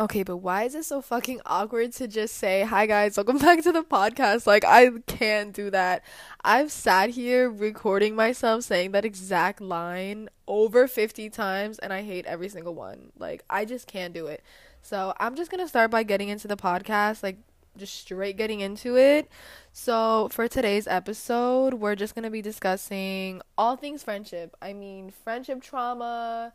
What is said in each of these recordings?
Okay, but why is it so fucking awkward to just say, hi guys, welcome back to the podcast? Like, I can't do that. I've sat here recording myself saying that exact line over 50 times and I hate every single one. Like, I just can't do it. So, I'm just gonna start by getting into the podcast, like, just straight getting into it. So, for today's episode, we're just gonna be discussing all things friendship. I mean, friendship trauma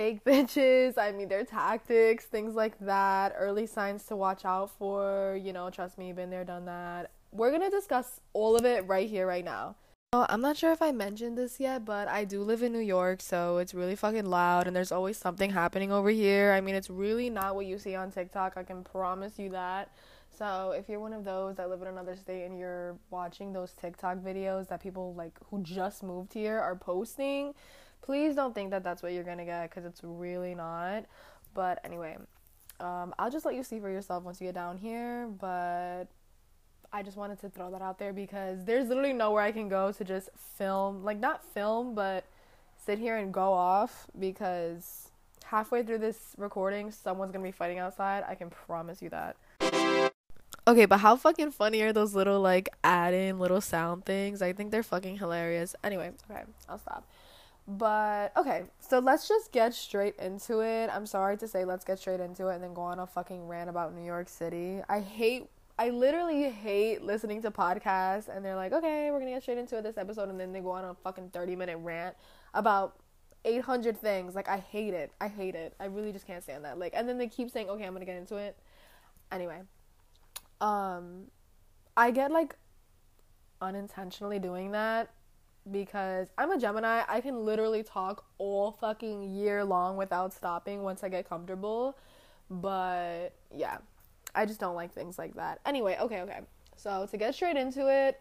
fake bitches. I mean, their tactics, things like that, early signs to watch out for. You know, trust me, been there, done that. We're gonna discuss all of it right here, right now. Oh, I'm not sure if I mentioned this yet, but I do live in New York, so it's really fucking loud and there's always something happening over here. I mean, it's really not what you see on TikTok, I can promise you that. So, if you're one of those that live in another state and you're watching those TikTok videos that people like who just moved here are posting, please don't think that that's what you're gonna get because it's really not. But anyway, um, I'll just let you see for yourself once you get down here. But I just wanted to throw that out there because there's literally nowhere I can go to just film, like not film, but sit here and go off because halfway through this recording, someone's gonna be fighting outside. I can promise you that. Okay, but how fucking funny are those little like add in little sound things? I think they're fucking hilarious. Anyway, okay, I'll stop. But okay, so let's just get straight into it. I'm sorry to say let's get straight into it and then go on a fucking rant about New York City. I hate I literally hate listening to podcasts and they're like, "Okay, we're to get straight into it this episode." And then they go on a fucking 30-minute rant about 800 things. Like I hate it. I hate it. I really just can't stand that. Like and then they keep saying, "Okay, I'm to get into it." Anyway, um I get like unintentionally doing that because I'm a Gemini. I can literally talk all fucking year long without stopping once I get comfortable. But yeah, I just don't like things like that. Anyway, okay, okay. So to get straight into it,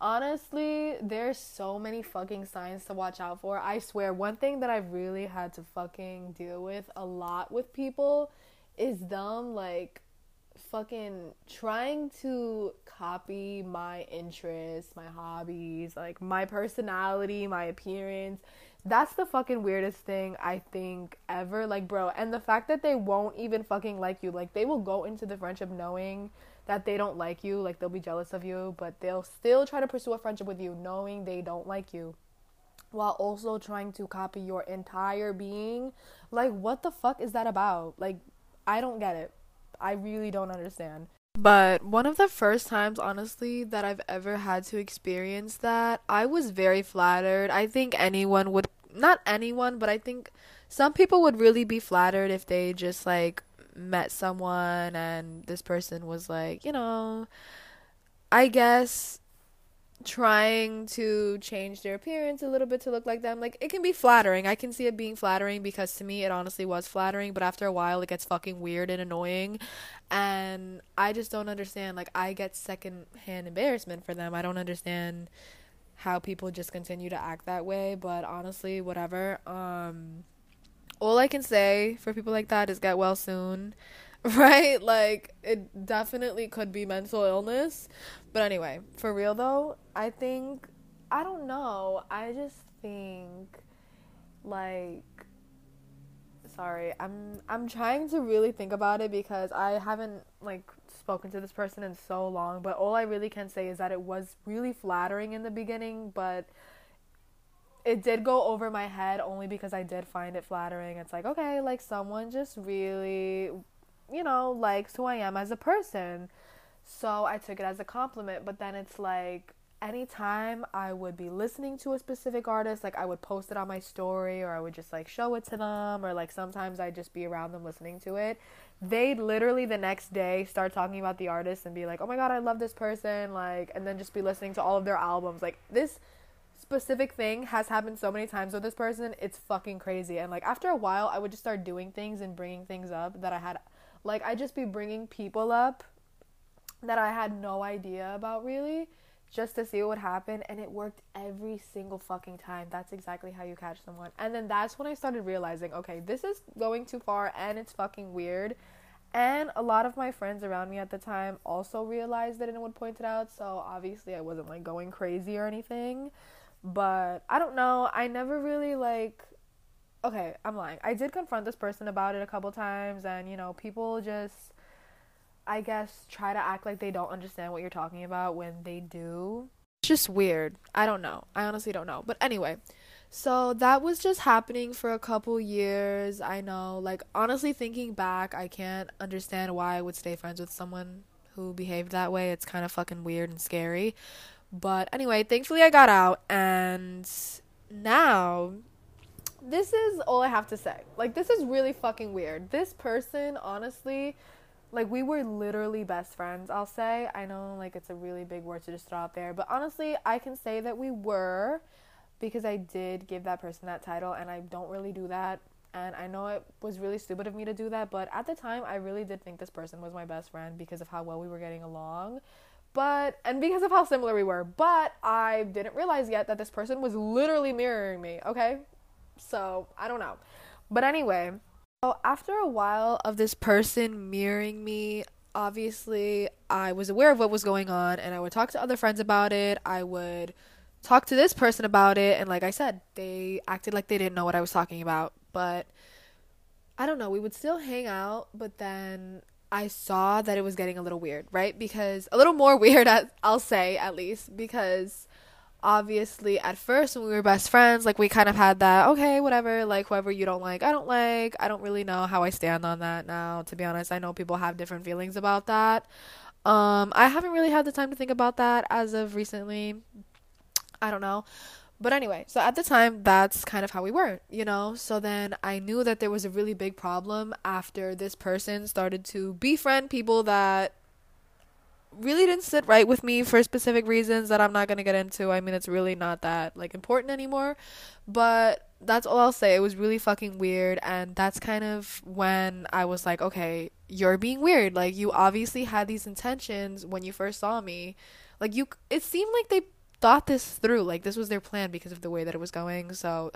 honestly, there's so many fucking signs to watch out for. I swear, one thing that I've really had to fucking deal with a lot with people is them like fucking trying to copy my interests, my hobbies, like my personality, my appearance. That's the fucking weirdest thing I think ever. Like, bro, and the fact that they won't even fucking like you, like, they will go into the friendship knowing that they don't like you, like, they'll be jealous of you, but they'll still try to pursue a friendship with you knowing they don't like you while also trying to copy your entire being. Like, what the fuck is that about? Like, I don't get it. I really don't understand. But one of the first times, honestly, that I've ever had to experience that, I was very flattered. I think anyone would, not anyone, but I think some people would really be flattered if they just like met someone and this person was like, you know, I guess trying to change their appearance a little bit to look like them. Like it can be flattering. I can see it being flattering because to me it honestly was flattering, but after a while it gets fucking weird and annoying. And I just don't understand. Like I get second hand embarrassment for them. I don't understand how people just continue to act that way, but honestly, whatever. Um all I can say for people like that is get well soon. Right? Like it definitely could be mental illness. But anyway, for real though, I think I don't know. I just think like sorry. I'm I'm trying to really think about it because I haven't like spoken to this person in so long, but all I really can say is that it was really flattering in the beginning, but it did go over my head only because I did find it flattering. It's like, okay, like someone just really, you know, likes who I am as a person. So I took it as a compliment, but then it's like anytime I would be listening to a specific artist, like I would post it on my story or I would just like show it to them or like sometimes I'd just be around them listening to it. They'd literally the next day start talking about the artist and be like, "Oh my god, I love this person." Like and then just be listening to all of their albums. Like this specific thing has happened so many times with this person. It's fucking crazy. And like after a while, I would just start doing things and bringing things up that I had like I'd just be bringing people up that I had no idea about really just to see what would happen and it worked every single fucking time. That's exactly how you catch someone. And then that's when I started realizing, okay, this is going too far and it's fucking weird. And a lot of my friends around me at the time also realized it and would point it out. So obviously I wasn't like going crazy or anything. But I don't know. I never really like okay, I'm lying. I did confront this person about it a couple times, and you know, people just, I guess, try to act like they don't understand what you're talking about when they do. It's just weird. I don't know. I honestly don't know. But anyway, so that was just happening for a couple years. I know, like, honestly, thinking back, I can't understand why I would stay friends with someone who behaved that way. It's kind of fucking weird and scary. But anyway, thankfully, I got out, and now this is all I have to say. Like, this is really fucking weird. This person, honestly, like, we were literally best friends, I'll say. I know, like, it's a really big word to just throw out there, but honestly, I can say that we were because I did give that person that title, and I don't really do that. And I know it was really stupid of me to do that, but at the time, I really did think this person was my best friend because of how well we were getting along. But, and because of how similar we were, but I didn't realize yet that this person was literally mirroring me, okay? So, I don't know. But anyway, so after a while of this person mirroring me, obviously I was aware of what was going on and I would talk to other friends about it. I would talk to this person about it and like I said, they acted like they didn't know what I was talking about. But I don't know, we would still hang out, but then I saw that it was getting a little weird, right? Because a little more weird, I'll say at least, because obviously at first when we were best friends like we kind of had that okay whatever like whoever you don't like i don't like. I don't really know how i stand on that now to be honest. I know people have different feelings about that. Um i haven't really had the time to think about that as of recently. I don't know. But anyway so at the time that's kind of how we were you know? So then i knew that there was a really big problem after this person started to befriend people that really didn't sit right with me for specific reasons that I'm not going to get into. I mean, it's really not that like important anymore. But that's all I'll say. It was really fucking weird and that's kind of when I was like, okay, you're being weird. Like you obviously had these intentions when you first saw me. Like you it seemed like they thought this through. Like this was their plan because of the way that it was going. So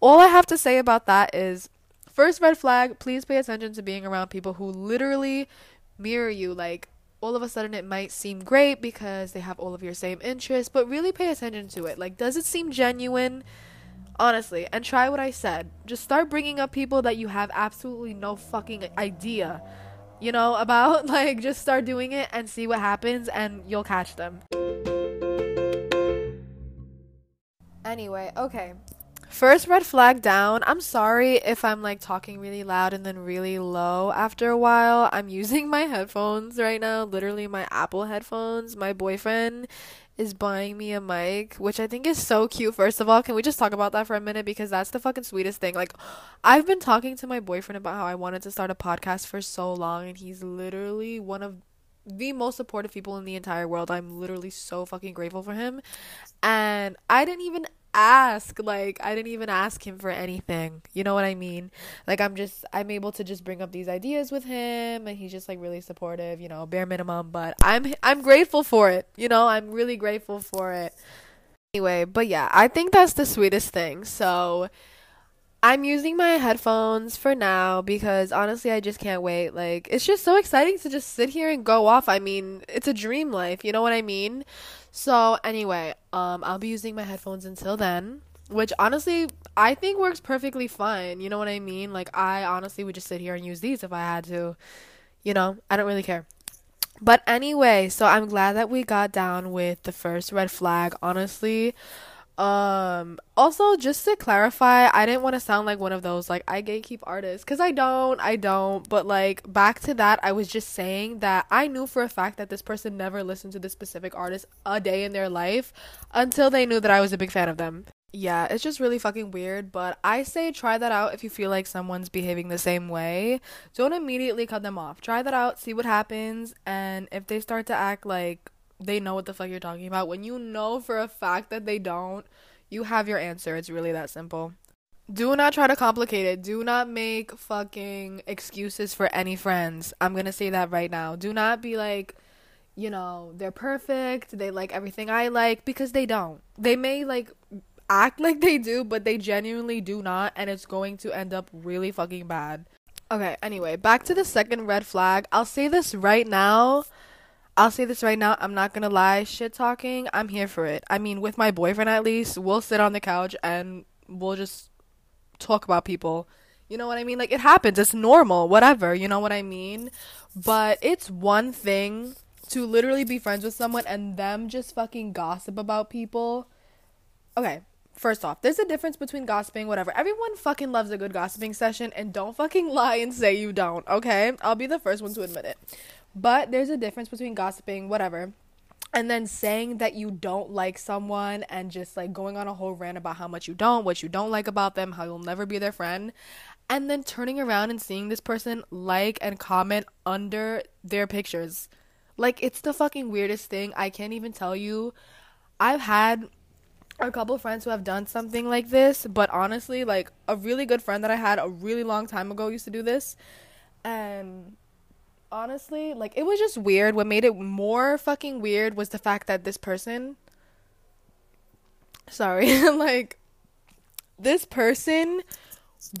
all I have to say about that is first red flag, please pay attention to being around people who literally mirror you like all of a sudden it might seem great because they have all of your same interests, but really pay attention to it. Like, does it seem genuine? Honestly, and try what I said. Just start bringing up people that you have absolutely no fucking idea, you know, about. Like, just start doing it and see what happens, and you'll catch them. Anyway, okay. First red flag down. I'm sorry if I'm like talking really loud and then really low after a while. I'm using my headphones right now, literally my Apple headphones. My boyfriend is buying me a mic, which I think is so cute. First of all, can we just talk about that for a minute because that's the fucking sweetest thing. Like I've been talking to my boyfriend about how I wanted to start a podcast for so long and he's literally one of the most supportive people in the entire world. I'm literally so fucking grateful for him. And I didn't even ask like i didn't even ask him for anything you know what i mean like i'm just i'm able to just bring up these ideas with him and he's just like really supportive you know bare minimum but i'm i'm grateful for it you know i'm really grateful for it anyway but yeah i think that's the sweetest thing so I'm using my headphones for now because honestly, I just can't wait. Like, it's just so exciting to just sit here and go off. I mean, it's a dream life, you know what I mean? So, anyway, um I'll be using my headphones until then, which honestly, I think works perfectly fine. You know what I mean? Like, I honestly would just sit here and use these if I had to. You know, I don't really care. But anyway, so I'm glad that we got down with the first red flag. Honestly, um also just to clarify, I didn't want to sound like one of those like I gatekeep artists cuz I don't, I don't, but like back to that, I was just saying that I knew for a fact that this person never listened to this specific artist a day in their life until they knew that I was a big fan of them. Yeah, it's just really fucking weird, but I say try that out if you feel like someone's behaving the same way. Don't immediately cut them off. Try that out, see what happens, and if they start to act like they know what the fuck you're talking about. When you know for a fact that they don't, you have your answer. It's really that simple. Do not try to complicate it. Do not make fucking excuses for any friends. I'm gonna say that right now. Do not be like, you know, they're perfect, they like everything I like, because they don't. They may like act like they do, but they genuinely do not, and it's going to end up really fucking bad. Okay, anyway, back to the second red flag. I'll say this right now. I'll say this right now, I'm not gonna lie, shit talking, I'm here for it. I mean, with my boyfriend at least, we'll sit on the couch and we'll just talk about people. You know what I mean? Like it happens. It's normal. Whatever. You know what I mean? But it's one thing to literally be friends with someone and them just fucking gossip about people. Okay, first off, there's a difference between gossiping, whatever. Everyone fucking loves a good gossiping session and don't fucking lie and say you don't, okay? I'll be the first one to admit it. But there's a difference between gossiping, whatever, and then saying that you don't like someone and just like going on a whole rant about how much you don't, what you don't like about them, how you'll never be their friend, and then turning around and seeing this person like and comment under their pictures. Like it's the fucking weirdest thing. I can't even tell you. I've had a couple friends who have done something like this, but honestly, like a really good friend that I had a really long time ago used to do this. And honestly, like it was just weird. What made it more fucking weird was the fact that this person sorry, like this person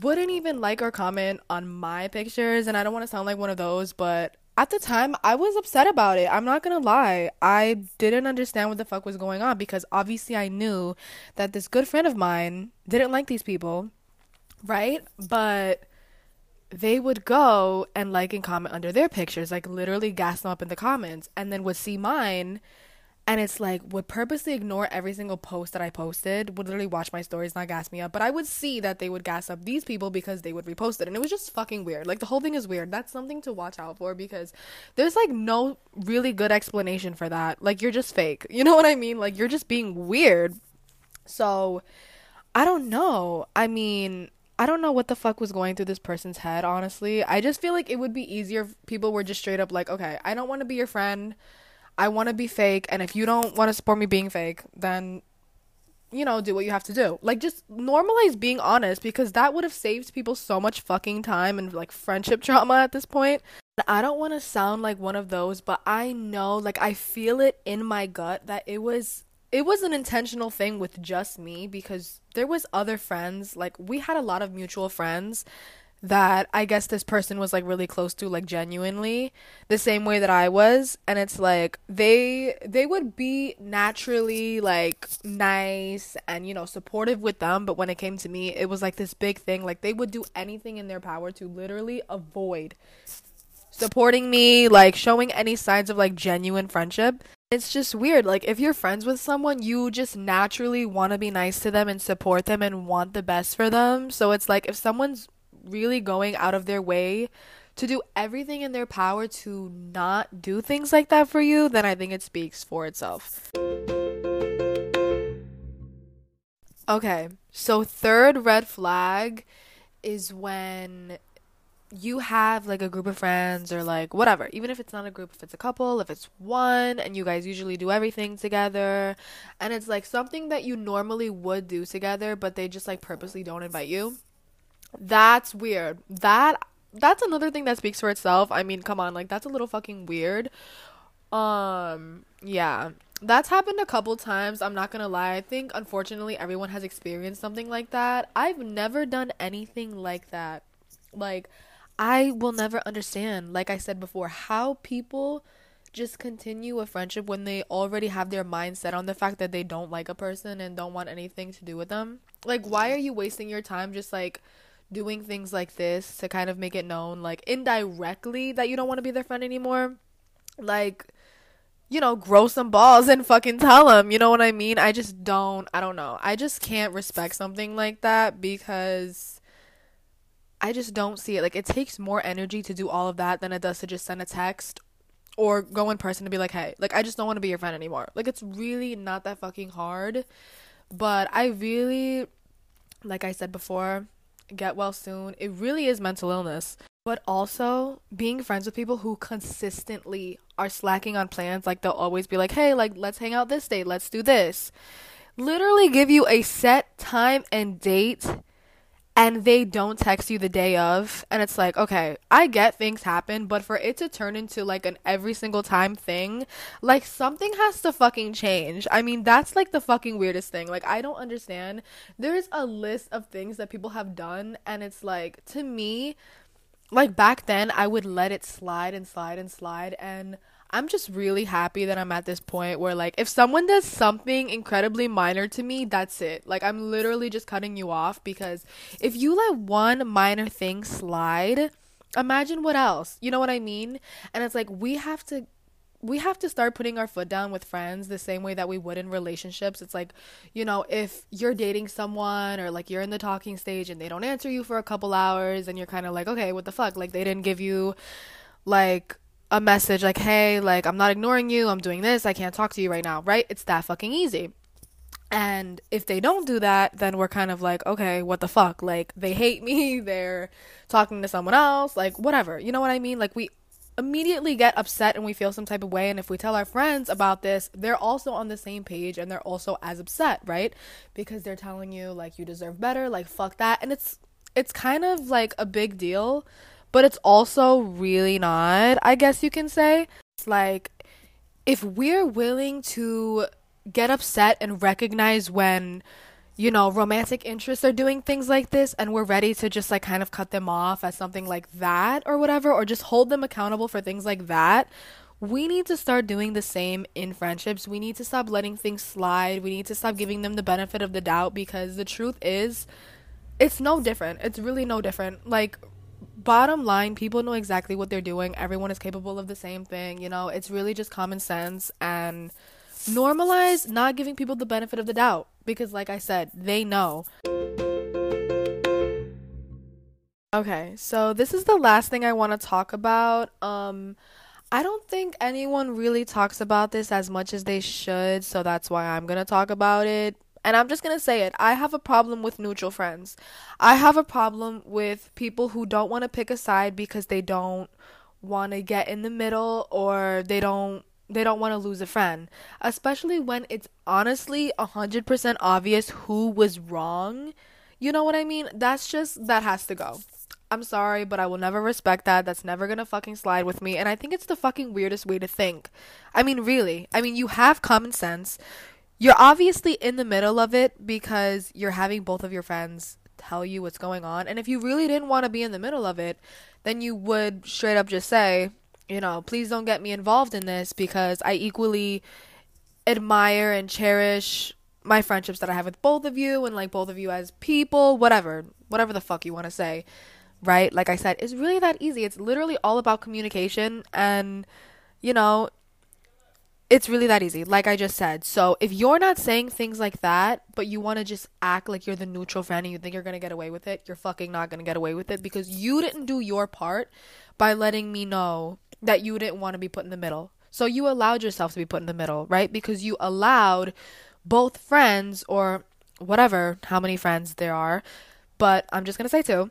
wouldn't even like or comment on my pictures and I don't want to sound like one of those, but at the time I was upset about it. I'm not going to lie. I didn't understand what the fuck was going on because obviously I knew that this good friend of mine didn't like these people, right? But they would go and like and comment under their pictures, like literally gas them up in the comments, and then would see mine and it's like would purposely ignore every single post that I posted, would literally watch my stories, not gas me up. But I would see that they would gas up these people because they would repost it. And it was just fucking weird. Like the whole thing is weird. That's something to watch out for because there's like no really good explanation for that. Like you're just fake. You know what I mean? Like you're just being weird. So I don't know. I mean, I don't know what the fuck was going through this person's head, honestly. I just feel like it would be easier if people were just straight up like, okay, I don't want to be your friend. I want to be fake, and if you don't want to support me being fake, then you know, do what you have to do. Like just normalize being honest because that would have saved people so much fucking time and like friendship trauma at this point. I don't want to sound like one of those, but I know like I feel it in my gut that it was it was an intentional thing with just me because there was other friends, like we had a lot of mutual friends that I guess this person was like really close to like genuinely the same way that I was and it's like they they would be naturally like nice and you know supportive with them but when it came to me it was like this big thing like they would do anything in their power to literally avoid supporting me like showing any signs of like genuine friendship it's just weird like if you're friends with someone you just naturally want to be nice to them and support them and want the best for them so it's like if someone's really going out of their way to do everything in their power to not do things like that for you, then I think it speaks for itself. Okay, so third red flag is when you have like a group of friends or like whatever, even if it's not a group, if it's a couple, if it's one, and you guys usually do everything together, and it's like something that you normally would do together, but they just like purposely don't invite you. That's weird. That that's another thing that speaks for itself. I mean, come on, like that's a little fucking weird. Um, yeah. That's happened a couple times. I'm not going to lie. I think unfortunately everyone has experienced something like that. I've never done anything like that. Like I will never understand, like I said before, how people just continue a friendship when they already have their mind set on the fact that they don't like a person and don't want anything to do with them. Like why are you wasting your time just like doing things like this to kind of make it known, like indirectly, that you don't want to be their friend anymore. Like, you know, grow some balls and fucking tell them. You know what I mean? I just don't, I don't know. I just can't respect something like that because I just don't see it. Like, it takes more energy to do all of that than it does to just send a text or go in person to be like, hey, like, I just don't want to be your friend anymore. Like, it's really not that fucking hard. But I really, like I said before, get well soon. It really is mental illness. But also being friends with people who consistently are slacking on plans, like they'll always be like, hey, like, let's hang out this day, let's do this. Literally give you a set time and date and they don't text you the day of and it's like okay i get things happen but for it to turn into like an every single time thing like something has to fucking change. I mean that's like the fucking weirdest thing. Like i don't understand. There's a list of things that people have done and it's like to me like back then i would let it slide and slide and slide and I'm just really happy that I'm at this point where like if someone does something incredibly minor to me, that's it. Like I'm literally just cutting you off because if you let one minor thing slide, imagine what else. You know what I mean? And it's like we have to we have to start putting our foot down with friends the same way that we would in relationships. It's like, you know, if you're dating someone or like you're in the talking stage and they don't answer you for a couple hours and you're kind of like, okay, what the fuck? Like they didn't give you like a message like, hey, like I'm not ignoring you. I'm doing this. I can't talk to you right now, right? It's that fucking easy. And if they don't do that, then we're kind of like, okay, what the fuck? Like they hate me. They're talking to someone else, like whatever. You know what I mean? Like we immediately get upset and we feel some type of way. And if we tell our friends about this, they're also on the same page and they're also as upset, right? Because they're telling you like you deserve better, like fuck that. And it's it's kind of like a big deal, but it's also really not, I guess you can say. It's like if we're willing to get upset and recognize when you know, romantic interests are doing things like this and we're ready to just like kind of cut them off as something like that or whatever, or just hold them accountable for things like that, we need to start doing the same in friendships. We need to stop letting things slide. We need to stop giving them the benefit of the doubt because the truth is, it's no different. It's really no different. Like, bottom line, people know exactly what they're doing. Everyone is capable of the same thing. You know, it's really just common sense and normalize not giving people the benefit of the doubt because like I said, they know. Okay, so this is the last thing I want to talk about. Um I don't think anyone really talks about this as much as they should, so that's why I'm going to talk about it. And I'm just going to say it. I have a problem with neutral friends. I have a problem with people who don't want to pick a side because they don't want to get in the middle or they don't they don't want to lose a friend, especially when it's honestly 100% obvious who was wrong. You know what I mean? That's just, that has to go. I'm sorry, but I will never respect that. That's never gonna fucking slide with me. And I think it's the fucking weirdest way to think. I mean, really. I mean, you have common sense. You're obviously in the middle of it because you're having both of your friends tell you what's going on. And if you really didn't want to be in the middle of it, then you would straight up just say, you know, please don't get me involved in this because I equally admire and cherish my friendships that I have with both of you and like both of you as people, whatever, whatever the fuck you want to say, right? Like I said, it's really that easy. It's literally all about communication and, you know, it's really that easy, like I just said. So if you're not saying things like that, but you want to just act like you're the neutral friend and you think you're going to get away with it, you're fucking not going to get away with it because you didn't do your part by letting me know that you didn't want to be put in the middle. So you allowed yourself to be put in the middle, right? Because you allowed both friends or whatever, how many friends there are, but I'm just going to say two.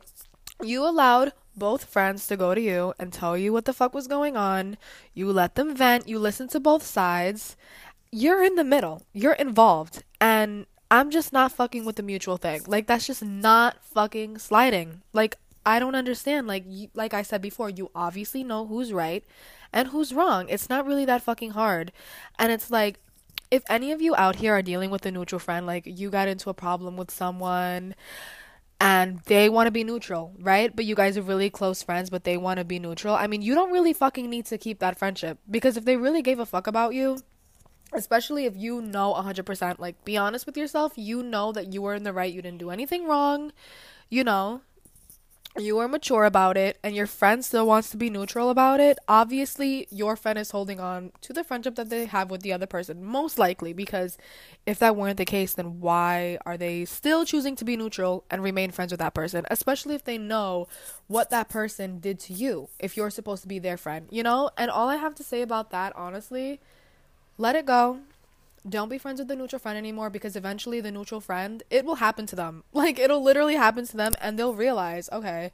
You allowed both friends to go to you and tell you what the fuck was going on. You let them vent, you listen to both sides. You're in the middle. You're involved. And I'm just not fucking with the mutual thing. Like that's just not fucking sliding. Like I don't understand. Like you, like I said before, you obviously know who's right and who's wrong. It's not really that fucking hard. And it's like if any of you out here are dealing with a neutral friend, like you got into a problem with someone and they want to be neutral, right? But you guys are really close friends, but they want to be neutral. I mean, you don't really fucking need to keep that friendship because if they really gave a fuck about you, especially if you know 100%, like be honest with yourself, you know that you were in the right, you didn't do anything wrong, you know, you are mature about it and your friend still wants to be neutral about it, obviously your friend is holding on to the friendship that they have with the other person. Most likely, because if that weren't the case, then why are they still choosing to be neutral and remain friends with that person? Especially if they know what that person did to you, if you're supposed to be their friend, you know? And all I have to say about that, honestly, let it go don't be friends with the neutral friend anymore because eventually the neutral friend, it will happen to them. Like it'll literally happen to them and they'll realize, okay,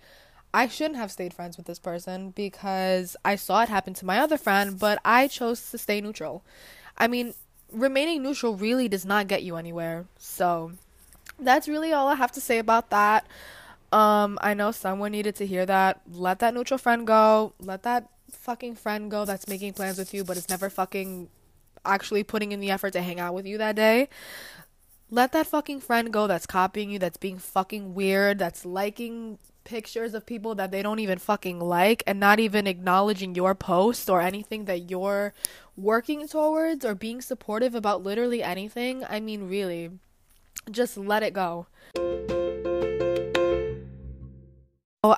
I shouldn't have stayed friends with this person because I saw it happen to my other friend, but I chose to stay neutral. I mean, remaining neutral really does not get you anywhere. So, that's really all I have to say about that. Um, I know someone needed to hear that. Let that neutral friend go. Let that fucking friend go that's making plans with you but it's never fucking actually putting in the effort to hang out with you that day, let that fucking friend go that's copying you, that's being fucking weird, that's liking pictures of people that they don't even fucking like and not even acknowledging your post or anything that you're working towards or being supportive about literally anything, I mean, really, just let it go.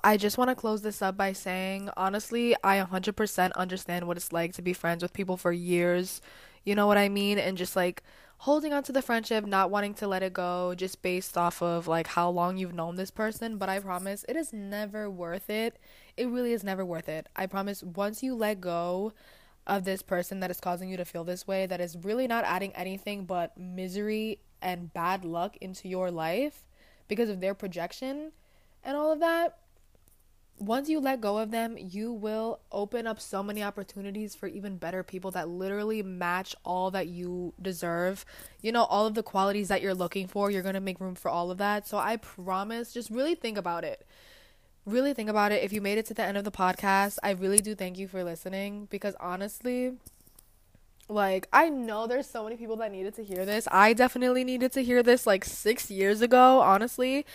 I just want to close this up by saying, honestly, I 100% understand what it's like to be friends with people for years. You know what I mean? And just like holding on to the friendship, not wanting to let it go, just based off of like how long you've known this person. But I promise it is never worth it. It really is never worth it. I promise once you let go of this person that is causing you to feel this way, that is really not adding anything but misery and bad luck into your life because of their projection and all of that once you let go of them, you will open up so many opportunities for even better people that literally match all that you deserve. You know, all of the qualities that you're looking for, you're going to make room for all of that. So I promise, just really think about it. Really think about it. If you made it to the end of the podcast, I really do thank you for listening because honestly, like I know there's so many people that needed to hear this. I definitely needed to hear this like 6 years ago, honestly.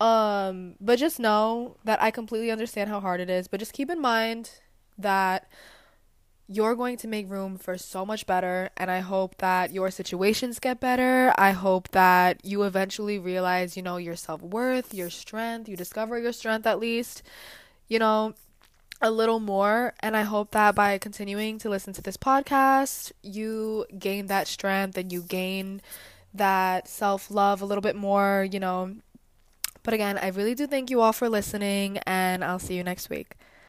Um, but just know that I completely understand how hard it is. But just keep in mind that you're going to make room for so much better. And I hope that your situations get better. I hope that you eventually realize, you know, your self worth, your strength, you discover your strength at least, you know, a little more. And I hope that by continuing to listen to this podcast, you gain that strength and you gain that self love a little bit more, you know, but again, I really do thank you all for listening, and I'll see you next week.